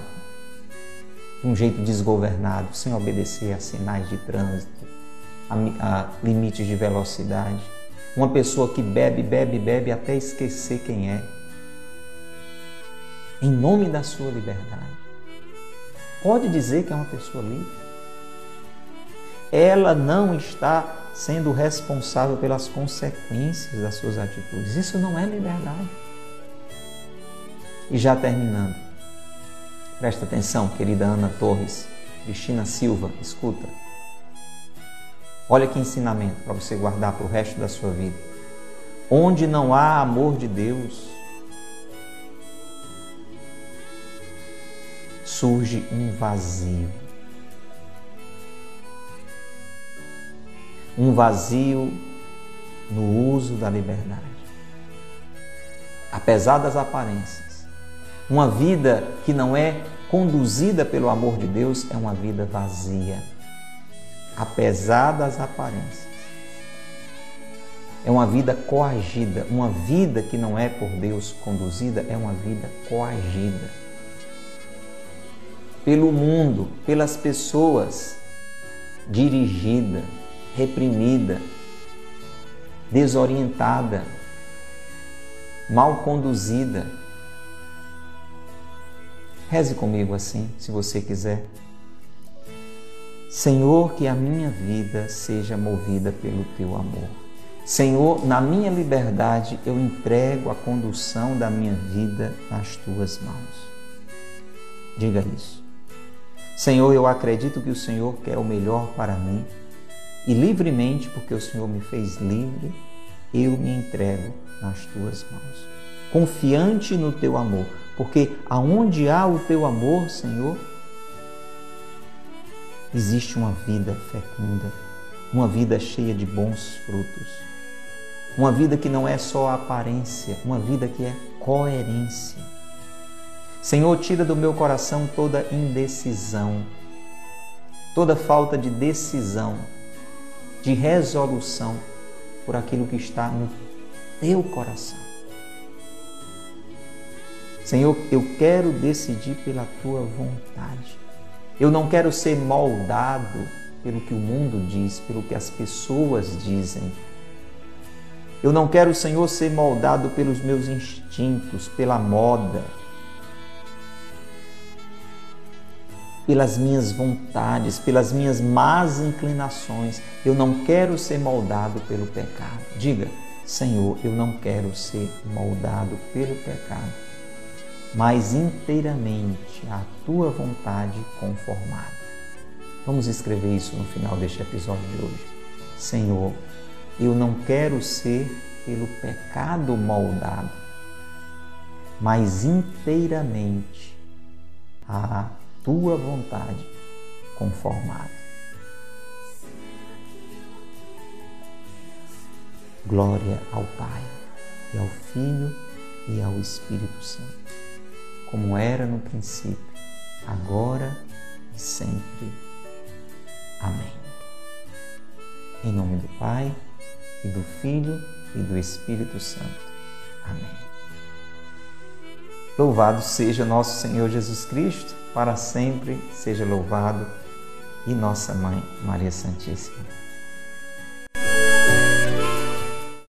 de um jeito desgovernado, sem obedecer a sinais de trânsito, a, a limites de velocidade. Uma pessoa que bebe, bebe, bebe até esquecer quem é. Em nome da sua liberdade. Pode dizer que é uma pessoa livre? Ela não está sendo responsável pelas consequências das suas atitudes. Isso não é liberdade. E já terminando, presta atenção, querida Ana Torres, Cristina Silva, escuta. Olha que ensinamento para você guardar para o resto da sua vida. Onde não há amor de Deus, surge um vazio. Um vazio no uso da liberdade. Apesar das aparências, uma vida que não é conduzida pelo amor de Deus é uma vida vazia apesar das aparências. É uma vida coagida, uma vida que não é por Deus conduzida, é uma vida coagida. Pelo mundo, pelas pessoas, dirigida, reprimida, desorientada, mal conduzida. Reze comigo assim, se você quiser. Senhor, que a minha vida seja movida pelo teu amor. Senhor, na minha liberdade eu entrego a condução da minha vida nas tuas mãos. Diga isso. Senhor, eu acredito que o Senhor quer o melhor para mim e livremente, porque o Senhor me fez livre, eu me entrego nas tuas mãos. Confiante no teu amor, porque aonde há o teu amor, Senhor, existe uma vida fecunda, uma vida cheia de bons frutos, uma vida que não é só aparência, uma vida que é coerência. Senhor, tira do meu coração toda indecisão, toda falta de decisão, de resolução por aquilo que está no teu coração. Senhor, eu quero decidir pela tua vontade. Eu não quero ser moldado pelo que o mundo diz, pelo que as pessoas dizem. Eu não quero, Senhor, ser moldado pelos meus instintos, pela moda, pelas minhas vontades, pelas minhas más inclinações. Eu não quero ser moldado pelo pecado. Diga, Senhor, eu não quero ser moldado pelo pecado mas inteiramente à tua vontade conformado. Vamos escrever isso no final deste episódio de hoje. Senhor, eu não quero ser pelo pecado moldado, mas inteiramente à tua vontade conformado. Glória ao Pai, e ao Filho e ao Espírito Santo como era no princípio, agora e sempre. Amém. Em nome do Pai, e do Filho e do Espírito Santo. Amém. Louvado seja nosso Senhor Jesus Cristo, para sempre seja louvado, e nossa Mãe Maria Santíssima.